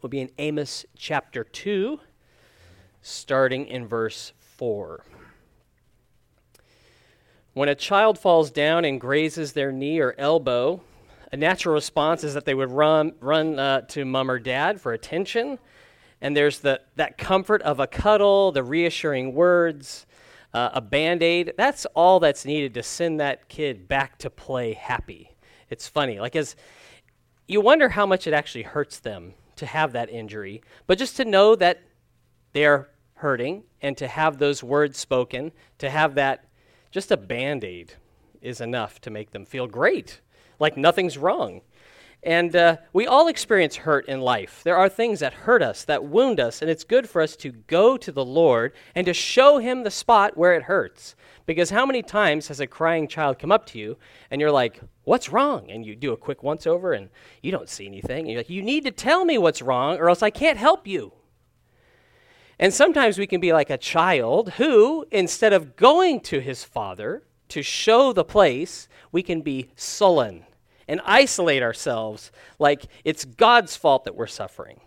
will be in Amos chapter 2, starting in verse 4. When a child falls down and grazes their knee or elbow, a natural response is that they would run, run uh, to mom or dad for attention. And there's the, that comfort of a cuddle, the reassuring words, uh, a band aid. That's all that's needed to send that kid back to play happy. It's funny. Like, as you wonder how much it actually hurts them to have that injury, but just to know that they're hurting and to have those words spoken, to have that, just a band aid is enough to make them feel great, like nothing's wrong. And uh, we all experience hurt in life. There are things that hurt us, that wound us, and it's good for us to go to the Lord and to show Him the spot where it hurts. Because how many times has a crying child come up to you and you're like, What's wrong? And you do a quick once over and you don't see anything. And you're like, You need to tell me what's wrong or else I can't help you. And sometimes we can be like a child who, instead of going to his father to show the place, we can be sullen and isolate ourselves like it's God's fault that we're suffering.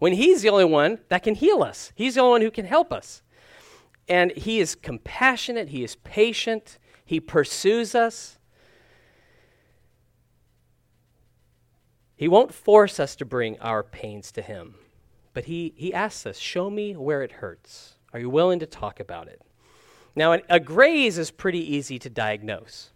When He's the only one that can heal us, He's the only one who can help us. And He is compassionate, He is patient, He pursues us. He won't force us to bring our pains to Him, but He, he asks us, Show me where it hurts. Are you willing to talk about it? Now, a graze is pretty easy to diagnose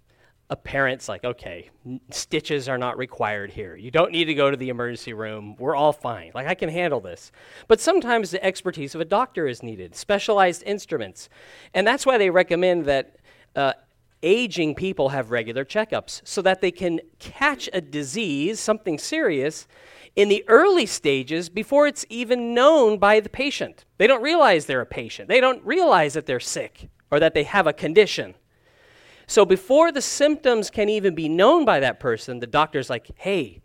a parent's like, okay, stitches are not required here. You don't need to go to the emergency room. We're all fine. Like, I can handle this. But sometimes the expertise of a doctor is needed, specialized instruments. And that's why they recommend that uh, aging people have regular checkups so that they can catch a disease, something serious, in the early stages before it's even known by the patient. They don't realize they're a patient, they don't realize that they're sick or that they have a condition. So before the symptoms can even be known by that person, the doctor's like, hey,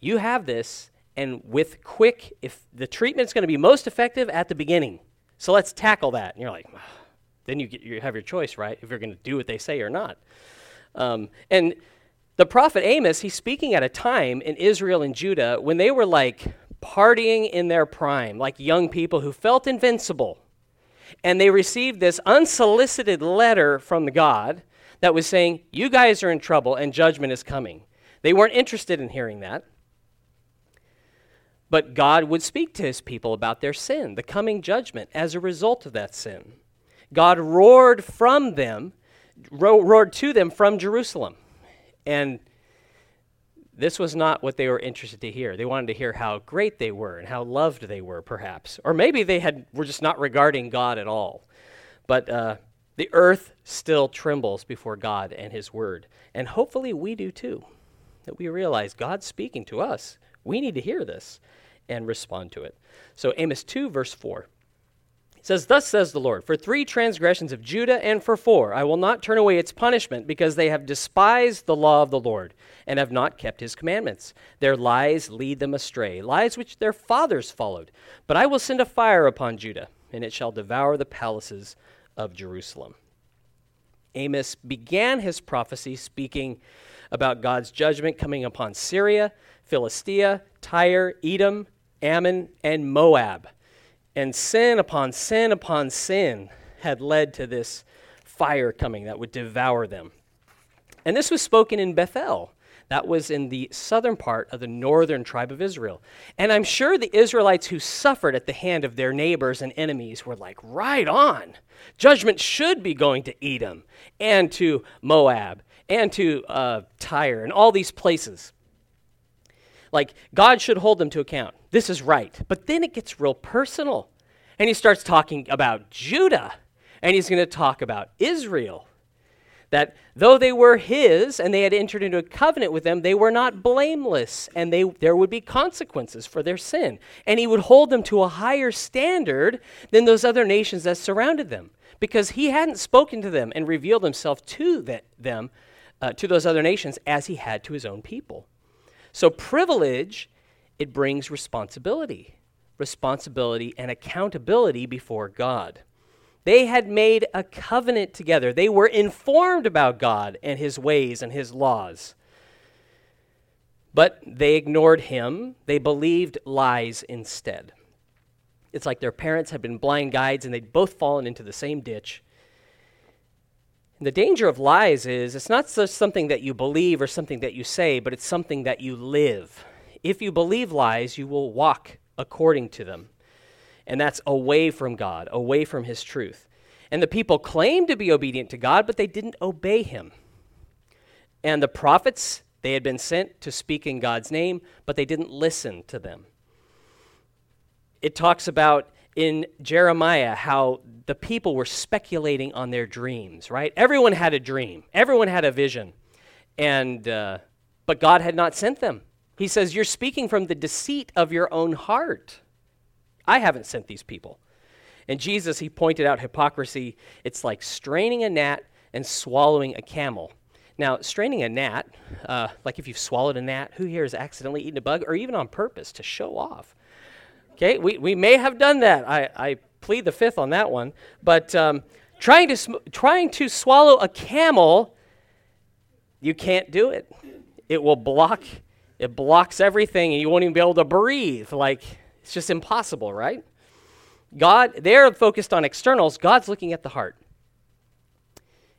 you have this, and with quick, if the treatment's going to be most effective at the beginning. So let's tackle that. And you're like, then you, get, you have your choice, right? If you're going to do what they say or not. Um, and the prophet Amos, he's speaking at a time in Israel and Judah when they were like partying in their prime, like young people who felt invincible. And they received this unsolicited letter from the God that was saying, You guys are in trouble and judgment is coming. They weren't interested in hearing that. But God would speak to his people about their sin, the coming judgment as a result of that sin. God roared from them, ro- roared to them from Jerusalem. And this was not what they were interested to hear. They wanted to hear how great they were and how loved they were, perhaps. Or maybe they had, were just not regarding God at all. But uh, the earth still trembles before God and His Word. And hopefully we do too. That we realize God's speaking to us. We need to hear this and respond to it. So, Amos 2, verse 4 says, Thus says the Lord, for three transgressions of Judah and for four, I will not turn away its punishment, because they have despised the law of the Lord and have not kept his commandments. Their lies lead them astray, lies which their fathers followed. But I will send a fire upon Judah, and it shall devour the palaces of Jerusalem. Amos began his prophecy speaking about God's judgment coming upon Syria, Philistia, Tyre, Edom, Ammon, and Moab. And sin upon sin upon sin had led to this fire coming that would devour them. And this was spoken in Bethel, that was in the southern part of the northern tribe of Israel. And I'm sure the Israelites who suffered at the hand of their neighbors and enemies were like, right on. Judgment should be going to Edom and to Moab and to uh, Tyre and all these places. Like, God should hold them to account. This is right. But then it gets real personal. And he starts talking about Judah. And he's going to talk about Israel that though they were his and they had entered into a covenant with them, they were not blameless and they, there would be consequences for their sin. And he would hold them to a higher standard than those other nations that surrounded them because he hadn't spoken to them and revealed himself to the, them, uh, to those other nations, as he had to his own people. So, privilege, it brings responsibility, responsibility and accountability before God. They had made a covenant together. They were informed about God and his ways and his laws. But they ignored him, they believed lies instead. It's like their parents had been blind guides and they'd both fallen into the same ditch. And the danger of lies is it's not just something that you believe or something that you say, but it's something that you live. If you believe lies, you will walk according to them. And that's away from God, away from His truth. And the people claimed to be obedient to God, but they didn't obey Him. And the prophets, they had been sent to speak in God's name, but they didn't listen to them. It talks about in Jeremiah how the people were speculating on their dreams, right? Everyone had a dream, everyone had a vision, and uh, but God had not sent them. He says, You're speaking from the deceit of your own heart. I haven't sent these people. And Jesus, he pointed out hypocrisy. It's like straining a gnat and swallowing a camel. Now, straining a gnat, uh, like if you've swallowed a gnat, who here has accidentally eaten a bug or even on purpose to show off? Okay, we, we may have done that. I, I plead the fifth on that one. But um, trying, to sm- trying to swallow a camel, you can't do it. It will block, it blocks everything, and you won't even be able to breathe. Like, it's just impossible, right? God, they're focused on externals. God's looking at the heart.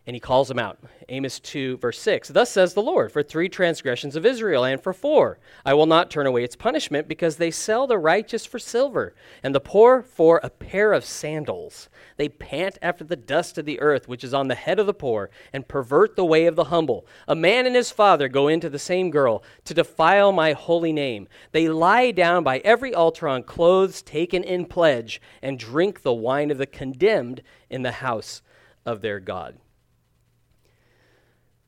And he calls them out. Amos 2, verse 6. Thus says the Lord, for three transgressions of Israel, and for four, I will not turn away its punishment, because they sell the righteous for silver, and the poor for a pair of sandals. They pant after the dust of the earth, which is on the head of the poor, and pervert the way of the humble. A man and his father go into the same girl, to defile my holy name. They lie down by every altar on clothes taken in pledge, and drink the wine of the condemned in the house of their God.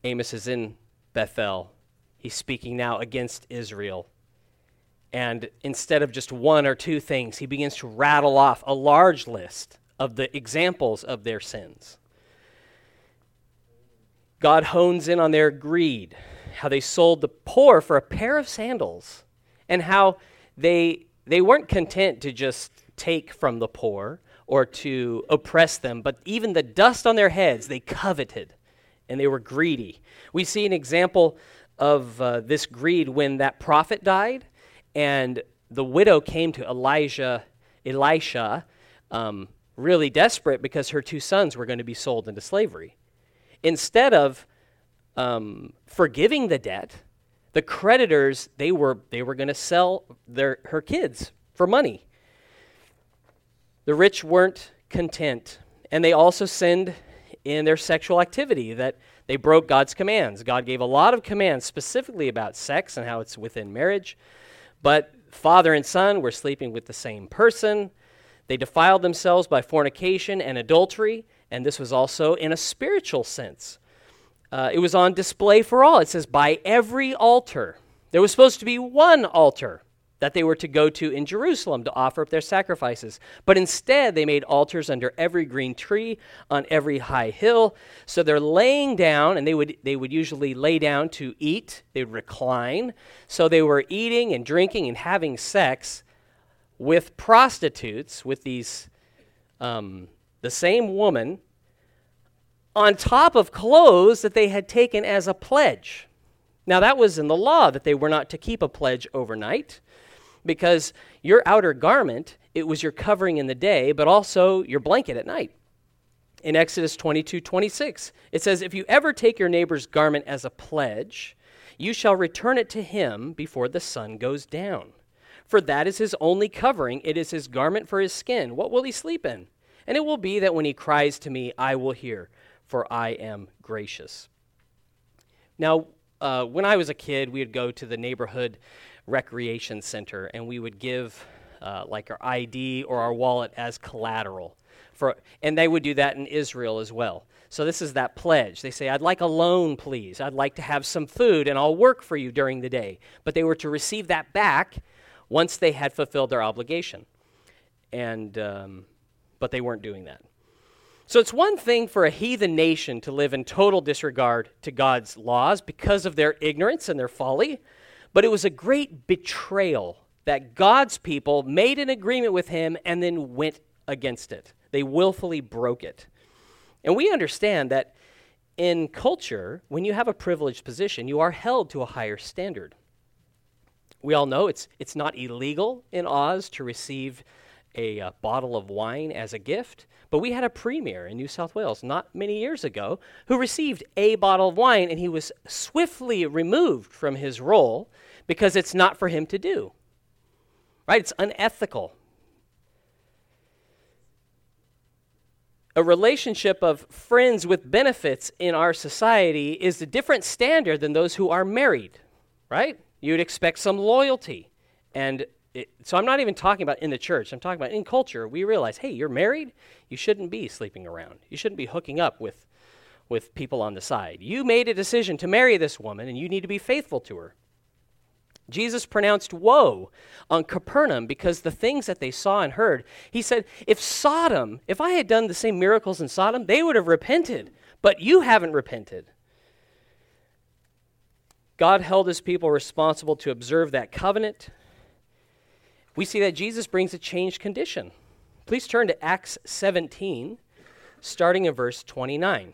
Amos is in Bethel. He's speaking now against Israel. And instead of just one or two things, he begins to rattle off a large list of the examples of their sins. God hones in on their greed, how they sold the poor for a pair of sandals, and how they, they weren't content to just take from the poor or to oppress them, but even the dust on their heads they coveted and they were greedy. We see an example of uh, this greed when that prophet died, and the widow came to Elijah, Elisha, um, really desperate because her two sons were going to be sold into slavery. Instead of um, forgiving the debt, the creditors they were they were going to sell their her kids for money. The rich weren't content, and they also sinned in their sexual activity, that they broke God's commands. God gave a lot of commands specifically about sex and how it's within marriage, but father and son were sleeping with the same person. They defiled themselves by fornication and adultery, and this was also in a spiritual sense. Uh, it was on display for all. It says, by every altar. There was supposed to be one altar that they were to go to in Jerusalem to offer up their sacrifices. But instead, they made altars under every green tree, on every high hill. So they're laying down, and they would, they would usually lay down to eat, they would recline. So they were eating and drinking and having sex with prostitutes, with these, um, the same woman, on top of clothes that they had taken as a pledge. Now, that was in the law that they were not to keep a pledge overnight because your outer garment, it was your covering in the day, but also your blanket at night. In Exodus 22 26, it says, If you ever take your neighbor's garment as a pledge, you shall return it to him before the sun goes down. For that is his only covering, it is his garment for his skin. What will he sleep in? And it will be that when he cries to me, I will hear, for I am gracious. Now, uh, when I was a kid, we would go to the neighborhood recreation center and we would give uh, like our ID or our wallet as collateral. For, and they would do that in Israel as well. So this is that pledge. They say, I'd like a loan, please. I'd like to have some food and I'll work for you during the day. But they were to receive that back once they had fulfilled their obligation. And, um, but they weren't doing that. So it's one thing for a heathen nation to live in total disregard to God's laws because of their ignorance and their folly. But it was a great betrayal that God's people made an agreement with him and then went against it. They willfully broke it. And we understand that in culture, when you have a privileged position, you are held to a higher standard. We all know it's, it's not illegal in Oz to receive a uh, bottle of wine as a gift, but we had a premier in New South Wales not many years ago who received a bottle of wine and he was swiftly removed from his role because it's not for him to do. Right? It's unethical. A relationship of friends with benefits in our society is a different standard than those who are married, right? You'd expect some loyalty and it, so I'm not even talking about in the church. I'm talking about in culture. We realize, hey, you're married. You shouldn't be sleeping around. You shouldn't be hooking up with, with people on the side. You made a decision to marry this woman, and you need to be faithful to her. Jesus pronounced woe on Capernaum because the things that they saw and heard. He said, If Sodom, if I had done the same miracles in Sodom, they would have repented, but you haven't repented. God held his people responsible to observe that covenant, we see that Jesus brings a changed condition. Please turn to Acts 17, starting in verse 29.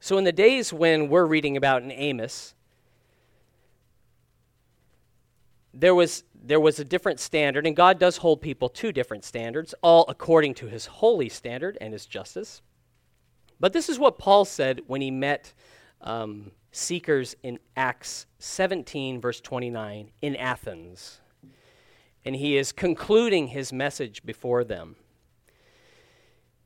So, in the days when we're reading about in Amos, there was, there was a different standard, and God does hold people to different standards, all according to his holy standard and his justice. But this is what Paul said when he met um, seekers in Acts 17, verse 29, in Athens and he is concluding his message before them.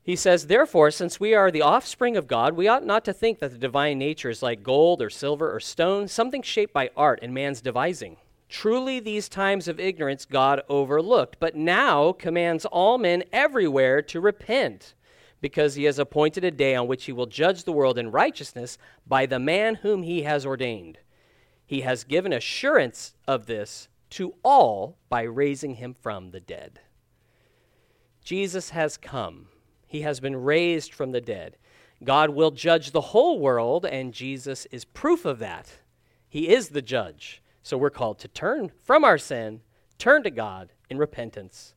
He says, Therefore, since we are the offspring of God, we ought not to think that the divine nature is like gold or silver or stone, something shaped by art and man's devising. Truly, these times of ignorance God overlooked, but now commands all men everywhere to repent, because he has appointed a day on which he will judge the world in righteousness by the man whom he has ordained. He has given assurance of this to all by raising him from the dead. Jesus has come, he has been raised from the dead. God will judge the whole world, and Jesus is proof of that. He is the judge. So we're called to turn from our sin, turn to God in repentance.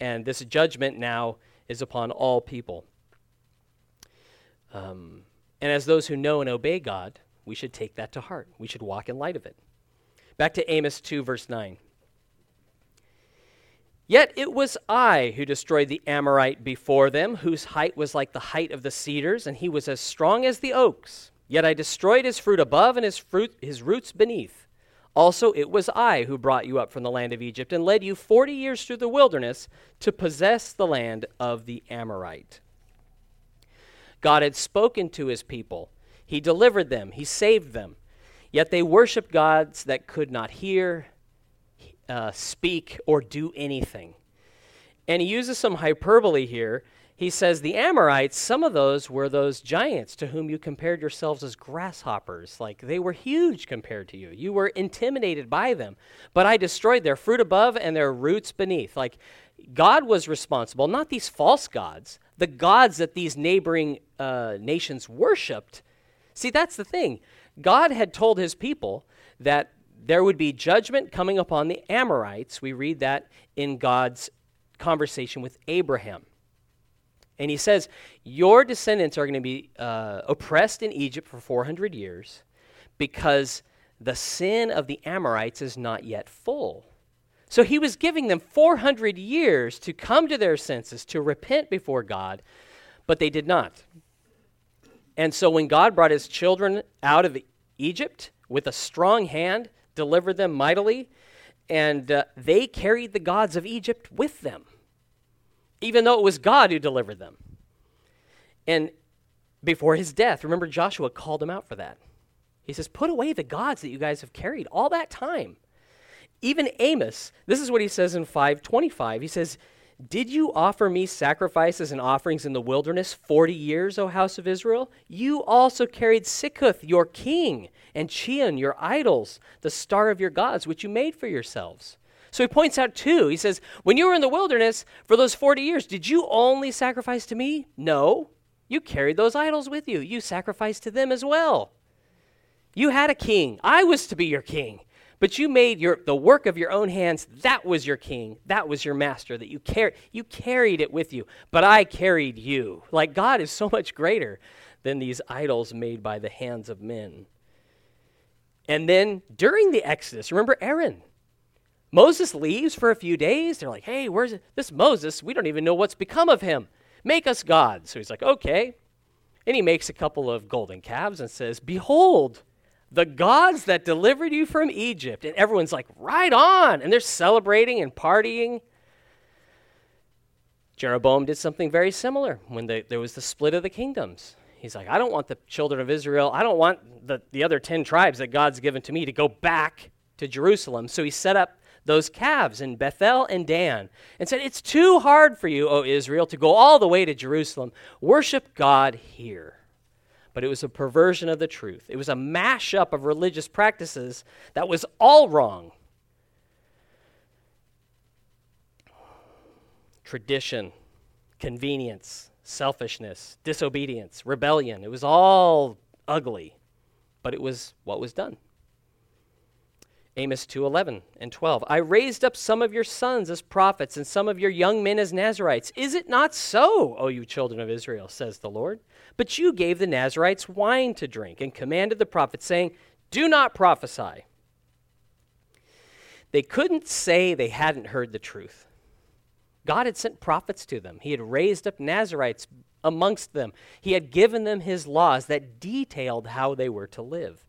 And this judgment now is upon all people. Um, and as those who know and obey God, we should take that to heart. We should walk in light of it. Back to Amos 2, verse 9. Yet it was I who destroyed the Amorite before them, whose height was like the height of the cedars, and he was as strong as the oaks. Yet I destroyed his fruit above and his, fruit, his roots beneath. Also, it was I who brought you up from the land of Egypt and led you forty years through the wilderness to possess the land of the Amorite. God had spoken to his people, he delivered them, he saved them. Yet they worshiped gods that could not hear, uh, speak, or do anything. And he uses some hyperbole here. He says, The Amorites, some of those were those giants to whom you compared yourselves as grasshoppers. Like they were huge compared to you. You were intimidated by them. But I destroyed their fruit above and their roots beneath. Like God was responsible, not these false gods, the gods that these neighboring uh, nations worshiped. See, that's the thing. God had told his people that there would be judgment coming upon the Amorites. We read that in God's conversation with Abraham. And he says, Your descendants are going to be uh, oppressed in Egypt for 400 years because the sin of the Amorites is not yet full. So he was giving them 400 years to come to their senses, to repent before God, but they did not. And so when God brought his children out of Egypt with a strong hand, delivered them mightily, and uh, they carried the gods of Egypt with them, even though it was God who delivered them. And before his death, remember Joshua called him out for that. He says, Put away the gods that you guys have carried all that time. Even Amos, this is what he says in 525. He says, did you offer me sacrifices and offerings in the wilderness 40 years, O house of Israel? You also carried Sikkuth, your king, and Chiun, your idols, the star of your gods, which you made for yourselves. So he points out two. He says, When you were in the wilderness for those 40 years, did you only sacrifice to me? No. You carried those idols with you. You sacrificed to them as well. You had a king. I was to be your king. But you made your the work of your own hands, that was your king, that was your master, that you carried you carried it with you. But I carried you. Like God is so much greater than these idols made by the hands of men. And then during the Exodus, remember Aaron? Moses leaves for a few days. They're like, hey, where's this Moses? We don't even know what's become of him. Make us gods. So he's like, okay. And he makes a couple of golden calves and says, Behold, the gods that delivered you from Egypt. And everyone's like, right on. And they're celebrating and partying. Jeroboam did something very similar when the, there was the split of the kingdoms. He's like, I don't want the children of Israel, I don't want the, the other 10 tribes that God's given to me to go back to Jerusalem. So he set up those calves in Bethel and Dan and said, It's too hard for you, O Israel, to go all the way to Jerusalem. Worship God here. But it was a perversion of the truth. It was a mashup of religious practices that was all wrong. Tradition, convenience, selfishness, disobedience, rebellion. It was all ugly, but it was what was done. Amos 2:11 and 12. I raised up some of your sons as prophets and some of your young men as Nazarites. Is it not so, O you children of Israel, says the Lord? But you gave the Nazarites wine to drink and commanded the prophets saying, "Do not prophesy." They couldn't say they hadn't heard the truth. God had sent prophets to them. He had raised up Nazarites amongst them. He had given them his laws that detailed how they were to live.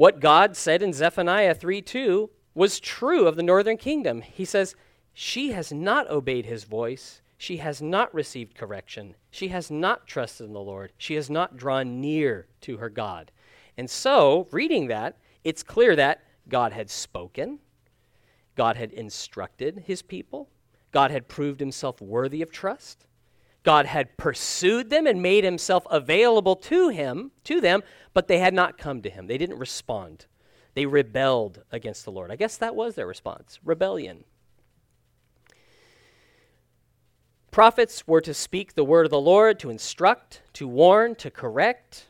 What God said in Zephaniah 3 2 was true of the northern kingdom. He says, She has not obeyed his voice. She has not received correction. She has not trusted in the Lord. She has not drawn near to her God. And so, reading that, it's clear that God had spoken, God had instructed his people, God had proved himself worthy of trust. God had pursued them and made himself available to him, to them, but they had not come to him. They didn't respond. They rebelled against the Lord. I guess that was their response rebellion. Prophets were to speak the word of the Lord, to instruct, to warn, to correct.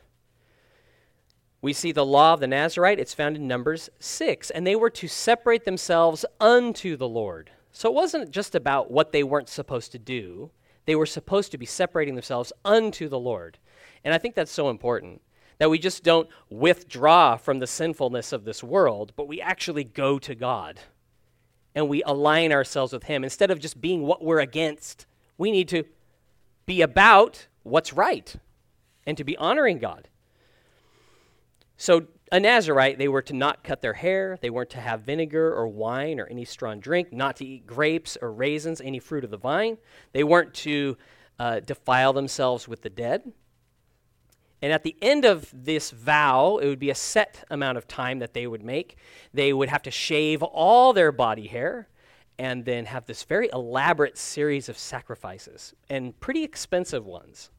We see the law of the Nazarite, it's found in Numbers 6, and they were to separate themselves unto the Lord. So it wasn't just about what they weren't supposed to do, they were supposed to be separating themselves unto the Lord. And I think that's so important that we just don't withdraw from the sinfulness of this world, but we actually go to God and we align ourselves with Him. Instead of just being what we're against, we need to be about what's right and to be honoring God. So, a Nazarite, they were to not cut their hair, they weren't to have vinegar or wine or any strong drink, not to eat grapes or raisins, any fruit of the vine. They weren't to uh, defile themselves with the dead. And at the end of this vow, it would be a set amount of time that they would make. They would have to shave all their body hair and then have this very elaborate series of sacrifices and pretty expensive ones.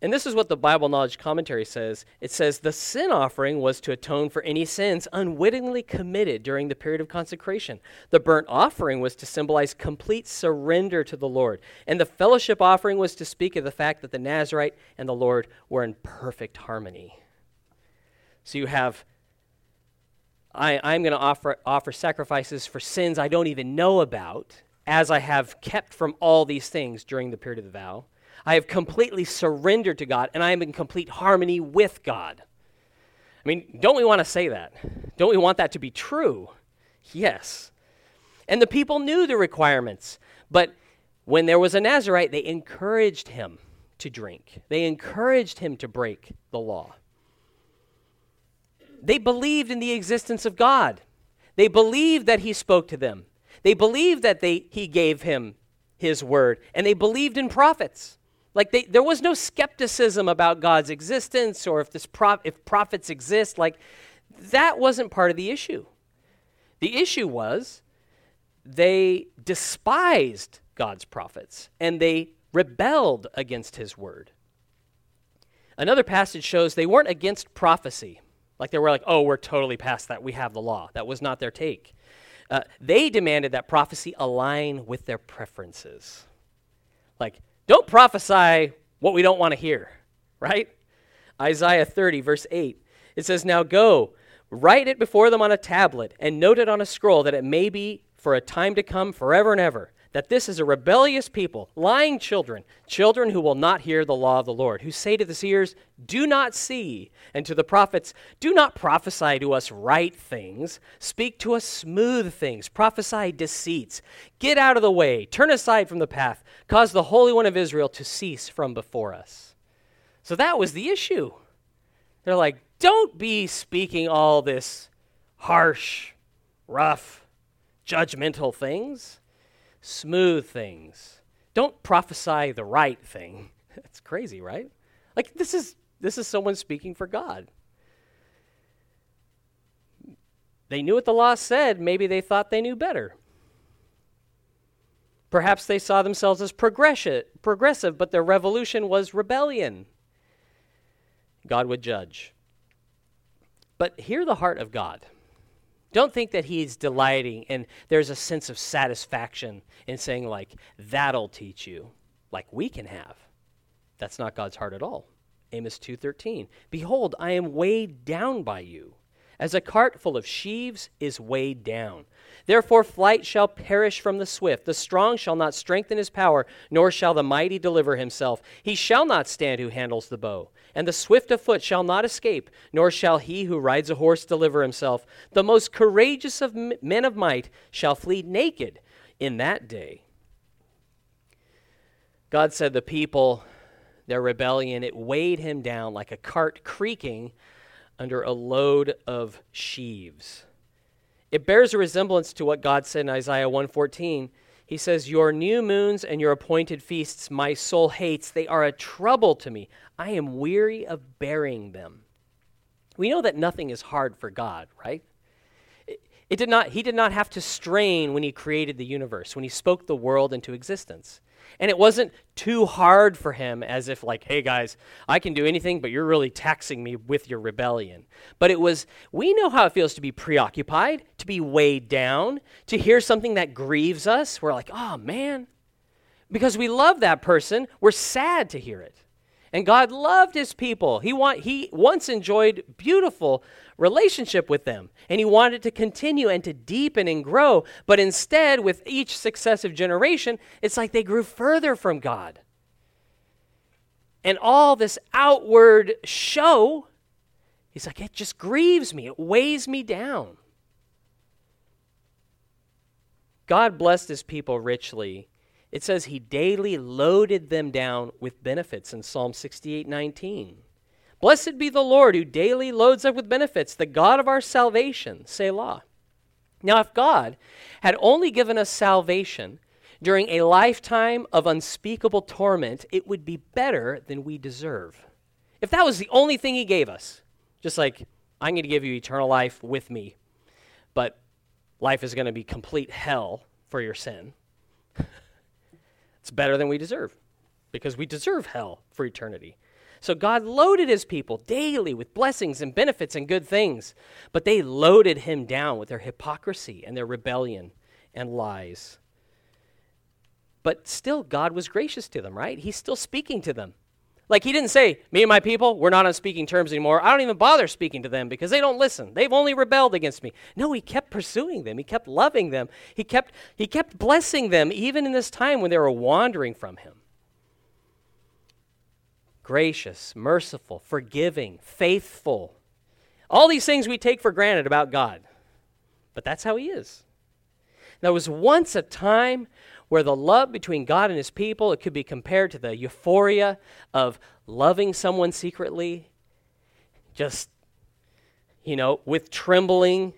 And this is what the Bible Knowledge Commentary says. It says the sin offering was to atone for any sins unwittingly committed during the period of consecration. The burnt offering was to symbolize complete surrender to the Lord. And the fellowship offering was to speak of the fact that the Nazarite and the Lord were in perfect harmony. So you have, I, I'm going to offer, offer sacrifices for sins I don't even know about, as I have kept from all these things during the period of the vow. I have completely surrendered to God and I am in complete harmony with God. I mean, don't we want to say that? Don't we want that to be true? Yes. And the people knew the requirements, but when there was a Nazarite, they encouraged him to drink, they encouraged him to break the law. They believed in the existence of God. They believed that he spoke to them. They believed that they, he gave him his word, and they believed in prophets. Like they, there was no skepticism about God's existence or if this if prophets exist. Like that wasn't part of the issue. The issue was they despised God's prophets and they rebelled against his word. Another passage shows they weren't against prophecy. Like they were like, oh, we're totally past that. We have the law. That was not their take. Uh, they demanded that prophecy align with their preferences. Like, don't prophesy what we don't want to hear, right? Isaiah 30, verse 8. It says, Now go, write it before them on a tablet, and note it on a scroll, that it may be for a time to come, forever and ever. That this is a rebellious people, lying children, children who will not hear the law of the Lord, who say to the seers, Do not see, and to the prophets, Do not prophesy to us right things, speak to us smooth things, prophesy deceits. Get out of the way, turn aside from the path, cause the Holy One of Israel to cease from before us. So that was the issue. They're like, Don't be speaking all this harsh, rough, judgmental things smooth things. Don't prophesy the right thing. That's crazy, right? Like this is this is someone speaking for God. They knew what the law said, maybe they thought they knew better. Perhaps they saw themselves as progressive, but their revolution was rebellion. God would judge. But hear the heart of God. Don't think that he's delighting and there's a sense of satisfaction in saying, like, that'll teach you, like we can have. That's not God's heart at all. Amos 2:13. Behold, I am weighed down by you, as a cart full of sheaves is weighed down. Therefore flight shall perish from the swift. The strong shall not strengthen his power, nor shall the mighty deliver himself. He shall not stand who handles the bow and the swift of foot shall not escape, nor shall he who rides a horse deliver himself. The most courageous of men of might shall flee naked in that day. God said the people, their rebellion, it weighed him down like a cart creaking under a load of sheaves. It bears a resemblance to what God said in Isaiah 114 he says, Your new moons and your appointed feasts my soul hates. They are a trouble to me. I am weary of bearing them. We know that nothing is hard for God, right? It, it did not, he did not have to strain when he created the universe, when he spoke the world into existence. And it wasn't too hard for him, as if, like, hey guys, I can do anything, but you're really taxing me with your rebellion. But it was, we know how it feels to be preoccupied, to be weighed down, to hear something that grieves us. We're like, oh man. Because we love that person, we're sad to hear it. And God loved his people. He, want, he once enjoyed beautiful relationship with them, and he wanted to continue and to deepen and grow. But instead, with each successive generation, it's like they grew further from God. And all this outward show, he's like, it just grieves me, it weighs me down. God blessed his people richly it says he daily loaded them down with benefits in Psalm 68 19. Blessed be the Lord who daily loads us with benefits, the God of our salvation, Selah. Now, if God had only given us salvation during a lifetime of unspeakable torment, it would be better than we deserve. If that was the only thing He gave us, just like, I'm going to give you eternal life with me, but life is going to be complete hell for your sin. It's better than we deserve because we deserve hell for eternity. So God loaded his people daily with blessings and benefits and good things, but they loaded him down with their hypocrisy and their rebellion and lies. But still, God was gracious to them, right? He's still speaking to them. Like he didn't say, Me and my people, we're not on speaking terms anymore. I don't even bother speaking to them because they don't listen. They've only rebelled against me. No, he kept pursuing them. He kept loving them. He kept, he kept blessing them even in this time when they were wandering from him. Gracious, merciful, forgiving, faithful. All these things we take for granted about God. But that's how he is. There was once a time where the love between God and his people, it could be compared to the euphoria of loving someone secretly, just, you know, with trembling,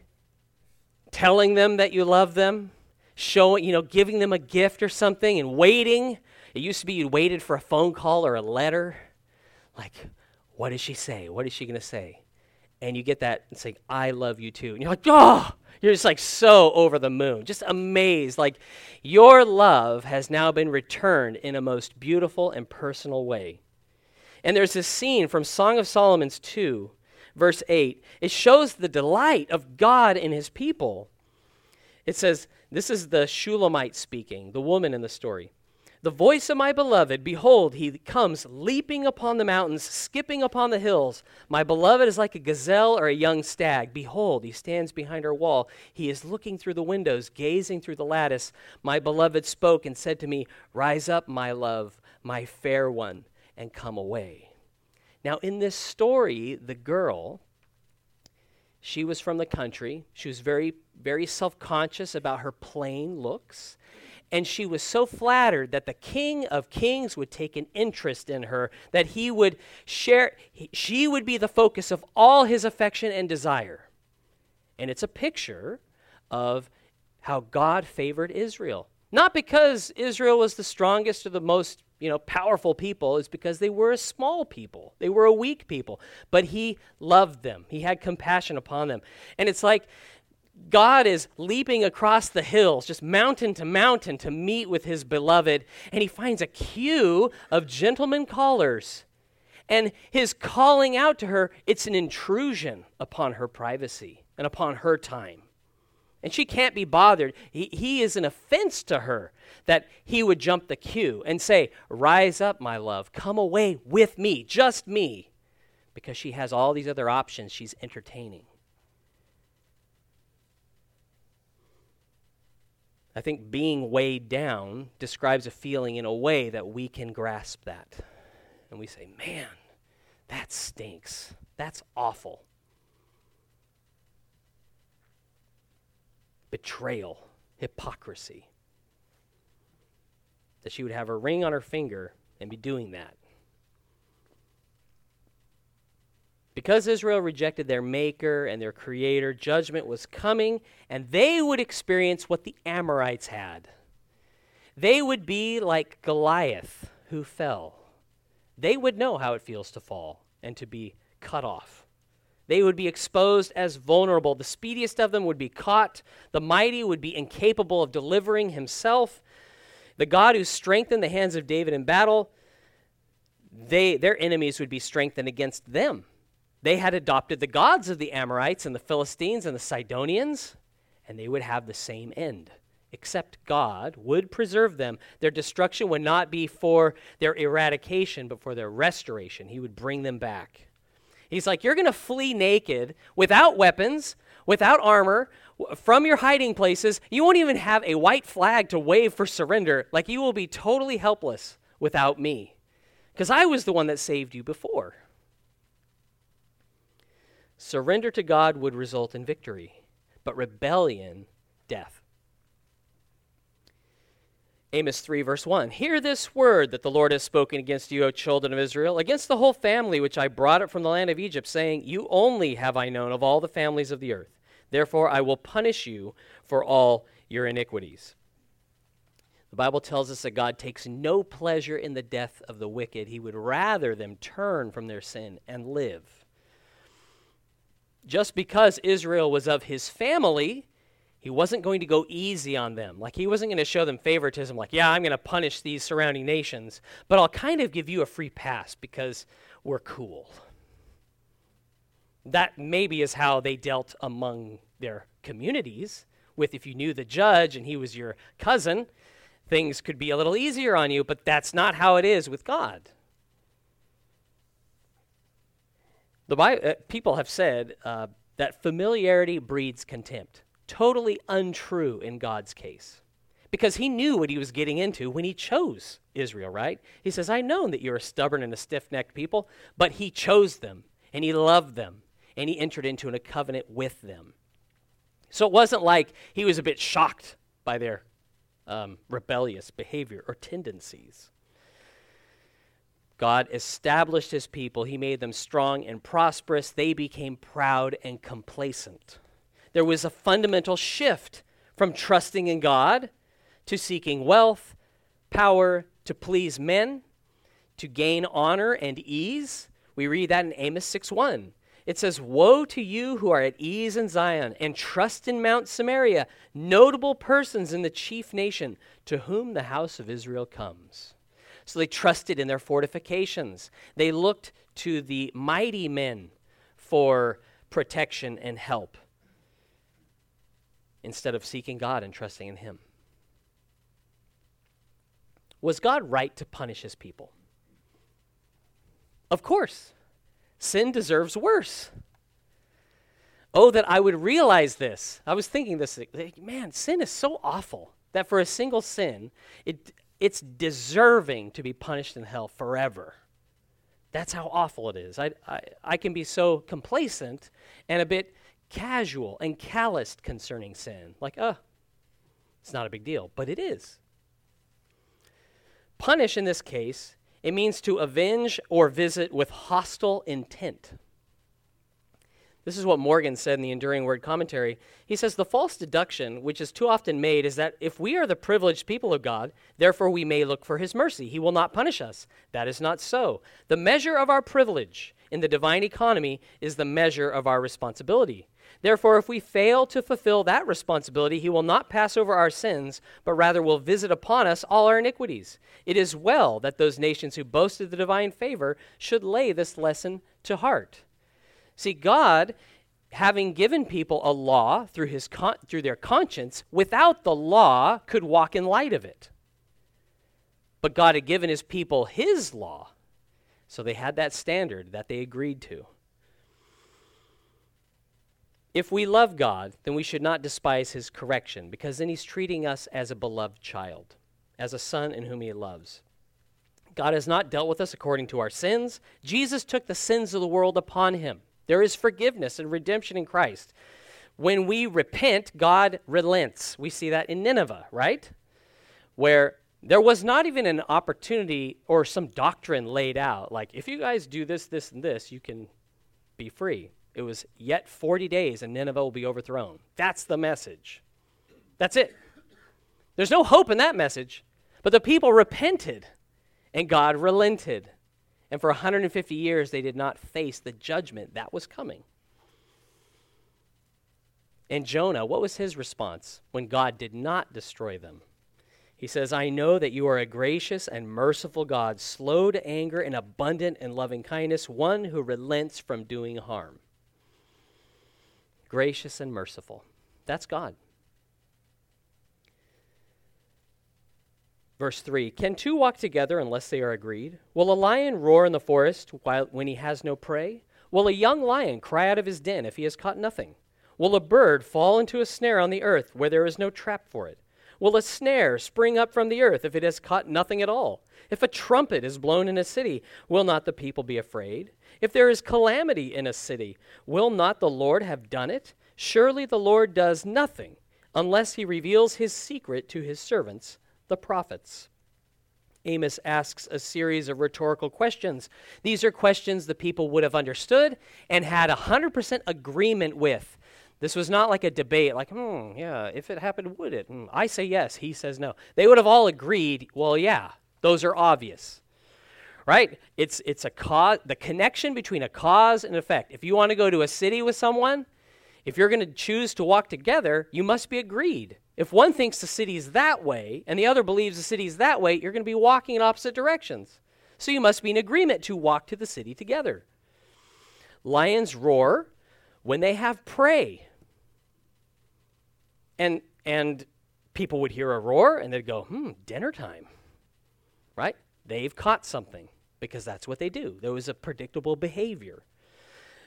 telling them that you love them, showing, you know, giving them a gift or something and waiting. It used to be you waited for a phone call or a letter. Like, what does she say? What is she going to say? And you get that and say, I love you too. And you're like, oh, you're just like so over the moon, just amazed. Like your love has now been returned in a most beautiful and personal way. And there's this scene from Song of Solomon's 2, verse 8. It shows the delight of God in his people. It says, This is the Shulamite speaking, the woman in the story. The voice of my beloved, behold, he comes leaping upon the mountains, skipping upon the hills. My beloved is like a gazelle or a young stag. Behold, he stands behind our wall. He is looking through the windows, gazing through the lattice. My beloved spoke and said to me, Rise up, my love, my fair one, and come away. Now, in this story, the girl, she was from the country. She was very, very self conscious about her plain looks. And she was so flattered that the King of Kings would take an interest in her, that he would share, she would be the focus of all his affection and desire. And it's a picture of how God favored Israel. Not because Israel was the strongest or the most you know, powerful people is because they were a small people. They were a weak people. But he loved them. He had compassion upon them. And it's like God is leaping across the hills, just mountain to mountain, to meet with his beloved, and he finds a queue of gentlemen callers. And his calling out to her, it's an intrusion upon her privacy and upon her time. And she can't be bothered. He, he is an offense to her that he would jump the queue and say, Rise up, my love, come away with me, just me, because she has all these other options she's entertaining. I think being weighed down describes a feeling in a way that we can grasp that. And we say, man, that stinks. That's awful. Betrayal, hypocrisy. That she would have a ring on her finger and be doing that. Because Israel rejected their maker and their creator, judgment was coming, and they would experience what the Amorites had. They would be like Goliath who fell. They would know how it feels to fall and to be cut off. They would be exposed as vulnerable. The speediest of them would be caught. The mighty would be incapable of delivering himself. The God who strengthened the hands of David in battle, they, their enemies would be strengthened against them. They had adopted the gods of the Amorites and the Philistines and the Sidonians, and they would have the same end. Except God would preserve them. Their destruction would not be for their eradication, but for their restoration. He would bring them back. He's like, You're going to flee naked, without weapons, without armor, from your hiding places. You won't even have a white flag to wave for surrender. Like, you will be totally helpless without me. Because I was the one that saved you before. Surrender to God would result in victory, but rebellion, death. Amos 3, verse 1 Hear this word that the Lord has spoken against you, O children of Israel, against the whole family which I brought up from the land of Egypt, saying, You only have I known of all the families of the earth. Therefore I will punish you for all your iniquities. The Bible tells us that God takes no pleasure in the death of the wicked. He would rather them turn from their sin and live just because Israel was of his family, he wasn't going to go easy on them. Like, he wasn't going to show them favoritism, like, yeah, I'm going to punish these surrounding nations, but I'll kind of give you a free pass because we're cool. That maybe is how they dealt among their communities. With if you knew the judge and he was your cousin, things could be a little easier on you, but that's not how it is with God. The uh, people have said uh, that familiarity breeds contempt. Totally untrue in God's case. Because he knew what he was getting into when he chose Israel, right? He says, I know that you're a stubborn and a stiff necked people, but he chose them and he loved them and he entered into a covenant with them. So it wasn't like he was a bit shocked by their um, rebellious behavior or tendencies. God established his people. He made them strong and prosperous. They became proud and complacent. There was a fundamental shift from trusting in God to seeking wealth, power, to please men, to gain honor and ease. We read that in Amos 6:1. It says, Woe to you who are at ease in Zion and trust in Mount Samaria, notable persons in the chief nation, to whom the house of Israel comes. So they trusted in their fortifications. They looked to the mighty men for protection and help instead of seeking God and trusting in Him. was God right to punish his people? Of course. Sin deserves worse. Oh, that I would realize this. I was thinking this man, sin is so awful that for a single sin, it, it's deserving to be punished in hell forever. That's how awful it is. I, I, I can be so complacent and a bit casual and calloused concerning sin. Like, uh, it's not a big deal, but it is. Punish in this case, it means to avenge or visit with hostile intent. This is what Morgan said in the Enduring Word Commentary. He says, The false deduction, which is too often made, is that if we are the privileged people of God, therefore we may look for his mercy. He will not punish us. That is not so. The measure of our privilege in the divine economy is the measure of our responsibility. Therefore, if we fail to fulfill that responsibility, he will not pass over our sins, but rather will visit upon us all our iniquities. It is well that those nations who boasted the divine favor should lay this lesson to heart. See, God, having given people a law through, his con- through their conscience, without the law, could walk in light of it. But God had given his people his law, so they had that standard that they agreed to. If we love God, then we should not despise his correction, because then he's treating us as a beloved child, as a son in whom he loves. God has not dealt with us according to our sins. Jesus took the sins of the world upon him. There is forgiveness and redemption in Christ. When we repent, God relents. We see that in Nineveh, right? Where there was not even an opportunity or some doctrine laid out like, if you guys do this, this, and this, you can be free. It was yet 40 days and Nineveh will be overthrown. That's the message. That's it. There's no hope in that message. But the people repented and God relented. And for 150 years, they did not face the judgment that was coming. And Jonah, what was his response when God did not destroy them? He says, I know that you are a gracious and merciful God, slow to anger and abundant in loving kindness, one who relents from doing harm gracious and merciful. That's God. Verse 3 Can two walk together unless they are agreed? Will a lion roar in the forest while, when he has no prey? Will a young lion cry out of his den if he has caught nothing? Will a bird fall into a snare on the earth where there is no trap for it? Will a snare spring up from the earth if it has caught nothing at all? If a trumpet is blown in a city, will not the people be afraid? If there is calamity in a city, will not the Lord have done it? Surely the Lord does nothing unless he reveals his secret to his servants, the prophets. Amos asks a series of rhetorical questions. These are questions the people would have understood and had 100% agreement with. This was not like a debate, like, hmm, yeah, if it happened, would it? Hmm, I say yes, he says no. They would have all agreed, well, yeah, those are obvious right? It's, it's a cause, the connection between a cause and effect. If you want to go to a city with someone, if you're going to choose to walk together, you must be agreed. If one thinks the city is that way and the other believes the city is that way, you're going to be walking in opposite directions. So you must be in agreement to walk to the city together. Lions roar when they have prey. And, and people would hear a roar and they'd go, hmm, dinner time. Right? They've caught something because that's what they do. There was a predictable behavior.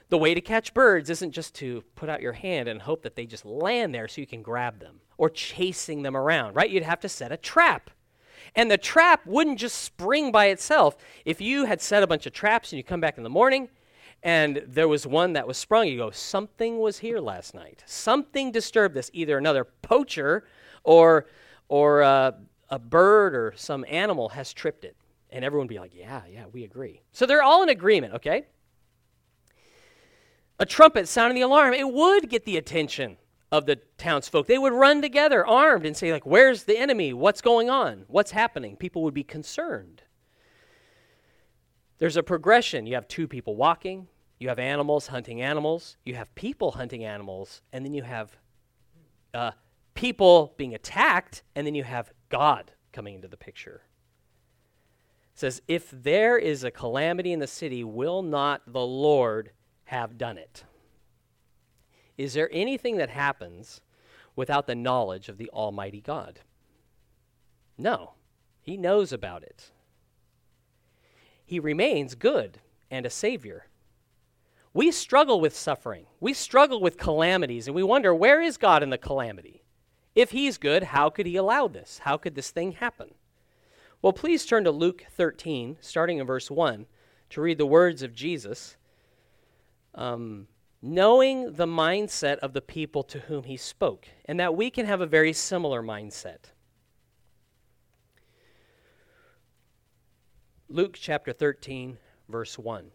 The way to catch birds isn't just to put out your hand and hope that they just land there so you can grab them or chasing them around, right? You'd have to set a trap. And the trap wouldn't just spring by itself. If you had set a bunch of traps and you come back in the morning and there was one that was sprung, you go, something was here last night. Something disturbed this. Either another poacher or, or uh, a bird or some animal has tripped it. And everyone be like, yeah, yeah, we agree. So they're all in agreement, okay? A trumpet sounding the alarm, it would get the attention of the townsfolk. They would run together armed and say, like, where's the enemy? What's going on? What's happening? People would be concerned. There's a progression. You have two people walking, you have animals hunting animals, you have people hunting animals, and then you have uh, people being attacked, and then you have God coming into the picture. It says, If there is a calamity in the city, will not the Lord have done it? Is there anything that happens without the knowledge of the Almighty God? No. He knows about it. He remains good and a Savior. We struggle with suffering. We struggle with calamities, and we wonder where is God in the calamity? If He's good, how could He allow this? How could this thing happen? Well, please turn to Luke 13, starting in verse 1, to read the words of Jesus. Um, knowing the mindset of the people to whom he spoke, and that we can have a very similar mindset. Luke chapter 13, verse 1.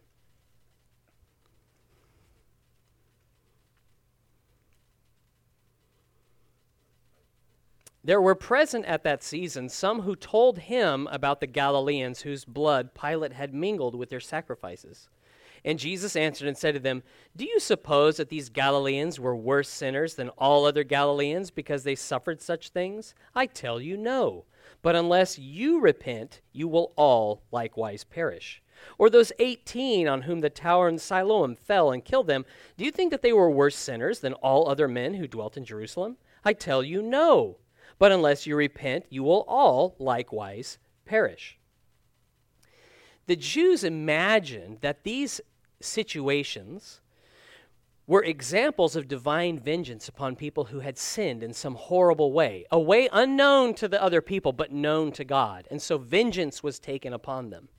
There were present at that season some who told him about the Galileans whose blood Pilate had mingled with their sacrifices. And Jesus answered and said to them, Do you suppose that these Galileans were worse sinners than all other Galileans because they suffered such things? I tell you, no. But unless you repent, you will all likewise perish. Or those 18 on whom the tower in Siloam fell and killed them, do you think that they were worse sinners than all other men who dwelt in Jerusalem? I tell you, no. But unless you repent, you will all likewise perish. The Jews imagined that these situations were examples of divine vengeance upon people who had sinned in some horrible way, a way unknown to the other people, but known to God. And so vengeance was taken upon them.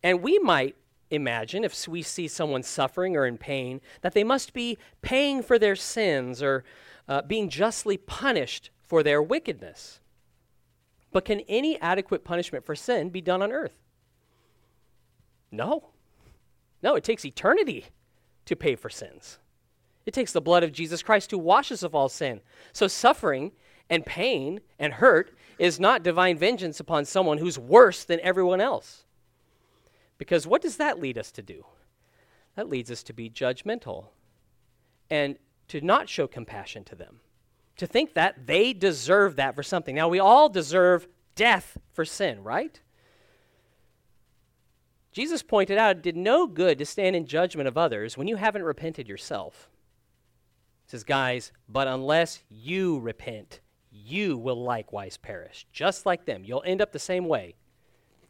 And we might imagine, if we see someone suffering or in pain, that they must be paying for their sins or uh, being justly punished for their wickedness. But can any adequate punishment for sin be done on earth? No. No, it takes eternity to pay for sins. It takes the blood of Jesus Christ to wash us of all sin. So suffering and pain and hurt is not divine vengeance upon someone who's worse than everyone else. Because what does that lead us to do? That leads us to be judgmental and to not show compassion to them, to think that they deserve that for something. Now, we all deserve death for sin, right? Jesus pointed out it did no good to stand in judgment of others when you haven't repented yourself. He says, guys, but unless you repent, you will likewise perish, just like them. You'll end up the same way.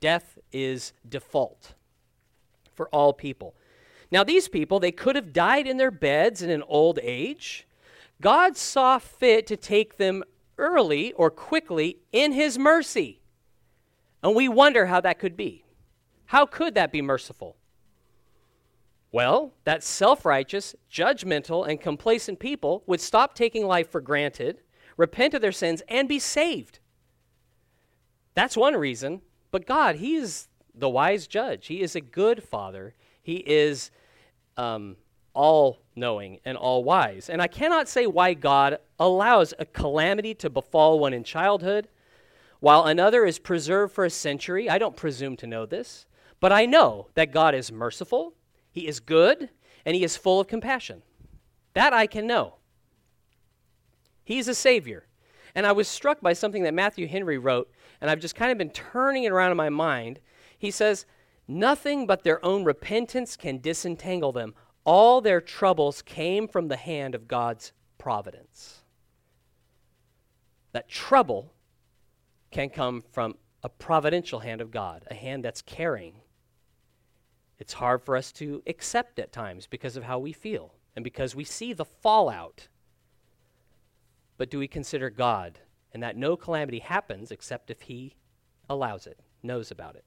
Death is default for all people. Now, these people, they could have died in their beds in an old age. God saw fit to take them early or quickly in His mercy. And we wonder how that could be. How could that be merciful? Well, that self righteous, judgmental, and complacent people would stop taking life for granted, repent of their sins, and be saved. That's one reason. But God, He is the wise judge. He is a good father. He is um, all knowing and all wise. And I cannot say why God allows a calamity to befall one in childhood while another is preserved for a century. I don't presume to know this. But I know that God is merciful, He is good, and He is full of compassion. That I can know. He's a Savior. And I was struck by something that Matthew Henry wrote, and I've just kind of been turning it around in my mind. He says, Nothing but their own repentance can disentangle them. All their troubles came from the hand of God's providence. That trouble can come from a providential hand of God, a hand that's caring, it's hard for us to accept at times because of how we feel and because we see the fallout. But do we consider God and that no calamity happens except if He allows it, knows about it?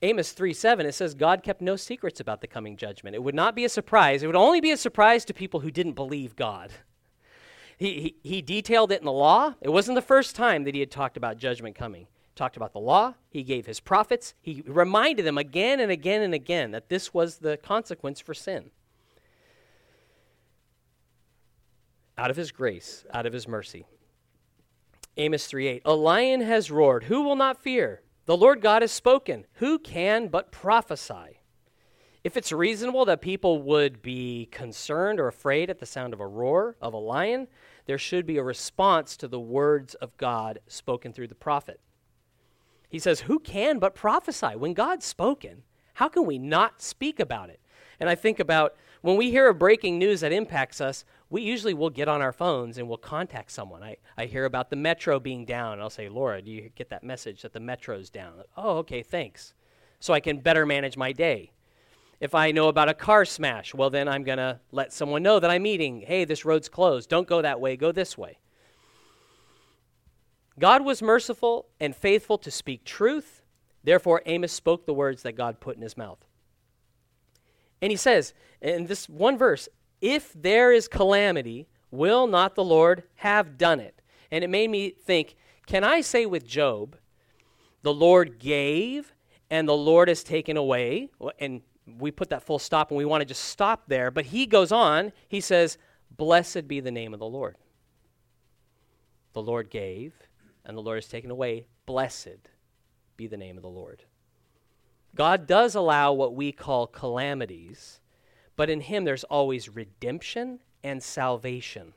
Amos 3 7, it says, God kept no secrets about the coming judgment. It would not be a surprise. It would only be a surprise to people who didn't believe God. He, he, he detailed it in the law. It wasn't the first time that he had talked about judgment coming talked about the law, he gave his prophets, he reminded them again and again and again that this was the consequence for sin. Out of his grace, out of his mercy. Amos 3:8 A lion has roared, who will not fear? The Lord God has spoken, who can but prophesy? If it's reasonable that people would be concerned or afraid at the sound of a roar of a lion, there should be a response to the words of God spoken through the prophet. He says, Who can but prophesy? When God's spoken, how can we not speak about it? And I think about when we hear a breaking news that impacts us, we usually will get on our phones and we'll contact someone. I, I hear about the metro being down. I'll say, Laura, do you get that message that the metro's down? Oh, okay, thanks. So I can better manage my day. If I know about a car smash, well, then I'm going to let someone know that I'm meeting. Hey, this road's closed. Don't go that way, go this way. God was merciful and faithful to speak truth. Therefore, Amos spoke the words that God put in his mouth. And he says, in this one verse, if there is calamity, will not the Lord have done it? And it made me think, can I say with Job, the Lord gave and the Lord has taken away? And we put that full stop and we want to just stop there. But he goes on, he says, Blessed be the name of the Lord. The Lord gave and the Lord has taken away. Blessed be the name of the Lord. God does allow what we call calamities, but in Him there's always redemption and salvation.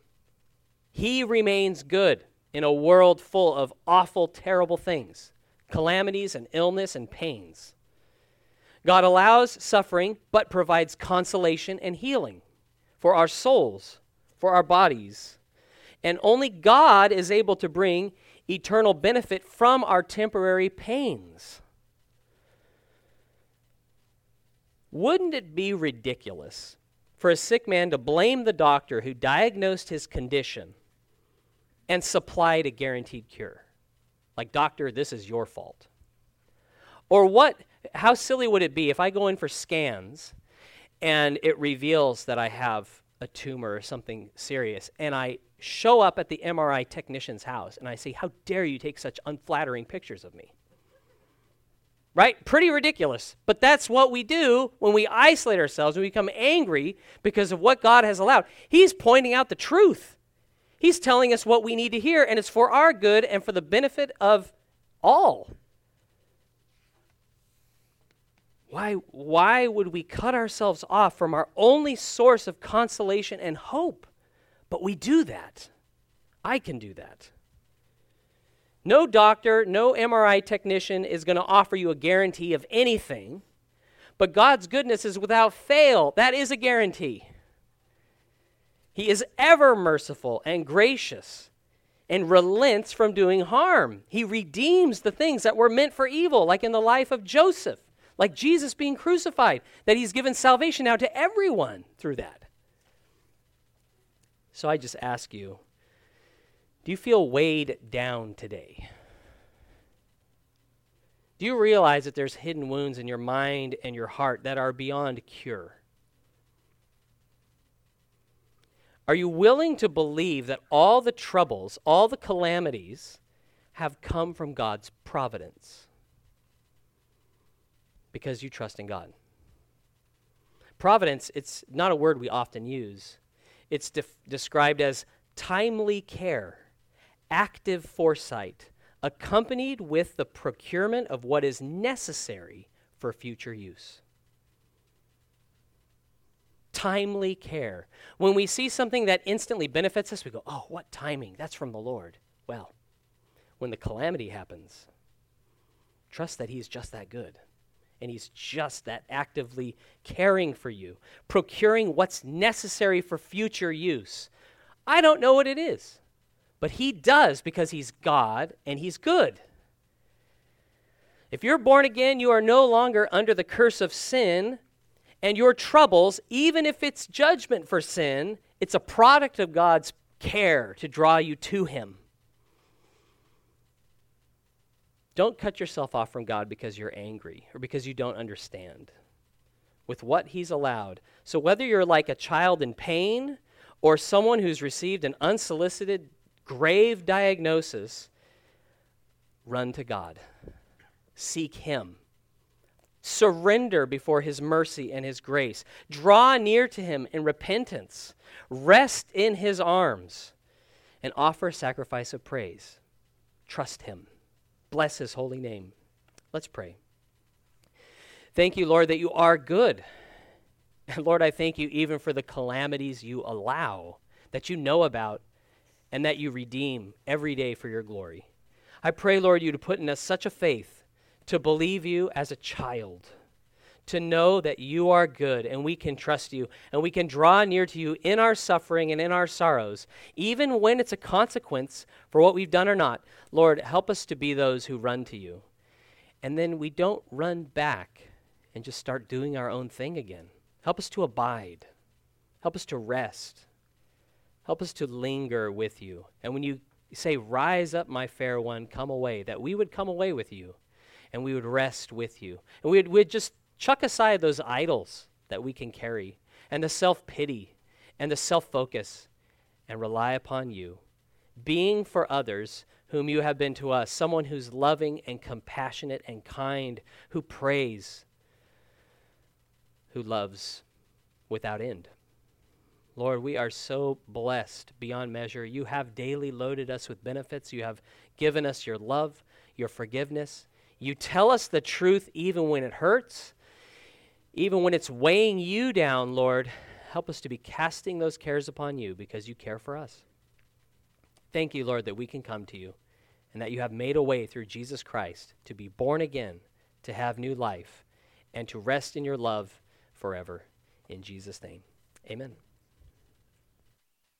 He remains good in a world full of awful, terrible things calamities and illness and pains. God allows suffering, but provides consolation and healing for our souls, for our bodies. And only God is able to bring eternal benefit from our temporary pains. Wouldn't it be ridiculous for a sick man to blame the doctor who diagnosed his condition and supplied a guaranteed cure? Like, doctor, this is your fault. Or what, how silly would it be if I go in for scans and it reveals that I have a tumor or something serious and I show up at the MRI technician's house and I say, How dare you take such unflattering pictures of me? right? Pretty ridiculous. But that's what we do when we isolate ourselves and we become angry because of what God has allowed. He's pointing out the truth. He's telling us what we need to hear, and it's for our good and for the benefit of all. Why, why would we cut ourselves off from our only source of consolation and hope? But we do that. I can do that. No doctor, no MRI technician is going to offer you a guarantee of anything, but God's goodness is without fail. That is a guarantee. He is ever merciful and gracious and relents from doing harm. He redeems the things that were meant for evil, like in the life of Joseph, like Jesus being crucified, that he's given salvation now to everyone through that. So I just ask you do you feel weighed down today? Do you realize that there's hidden wounds in your mind and your heart that are beyond cure? Are you willing to believe that all the troubles, all the calamities have come from God's providence? Because you trust in God. Providence, it's not a word we often use. It's def- described as timely care active foresight, accompanied with the procurement of what is necessary for future use. Timely care. When we see something that instantly benefits us, we go, oh, what timing? That's from the Lord. Well, when the calamity happens, trust that He's just that good. And He's just that actively caring for you, procuring what's necessary for future use. I don't know what it is. But he does because he's God and he's good. If you're born again, you are no longer under the curse of sin, and your troubles, even if it's judgment for sin, it's a product of God's care to draw you to him. Don't cut yourself off from God because you're angry or because you don't understand with what He's allowed. So, whether you're like a child in pain or someone who's received an unsolicited grave diagnosis, run to God. Seek Him. Surrender before His mercy and His grace. Draw near to Him in repentance. Rest in His arms and offer a sacrifice of praise. Trust Him. Bless His holy name. Let's pray. Thank you, Lord, that you are good. And Lord, I thank you even for the calamities you allow, that you know about, and that you redeem every day for your glory. I pray, Lord, you to put in us such a faith to believe you as a child, to know that you are good and we can trust you and we can draw near to you in our suffering and in our sorrows, even when it's a consequence for what we've done or not. Lord, help us to be those who run to you. And then we don't run back and just start doing our own thing again. Help us to abide. Help us to rest. Help us to linger with you. And when you say, Rise up, my fair one, come away, that we would come away with you and we would rest with you. And we would just chuck aside those idols that we can carry and the self pity and the self focus and rely upon you, being for others whom you have been to us, someone who's loving and compassionate and kind, who prays, who loves without end. Lord, we are so blessed beyond measure. You have daily loaded us with benefits. You have given us your love, your forgiveness. You tell us the truth even when it hurts, even when it's weighing you down, Lord. Help us to be casting those cares upon you because you care for us. Thank you, Lord, that we can come to you and that you have made a way through Jesus Christ to be born again, to have new life, and to rest in your love forever. In Jesus' name, amen.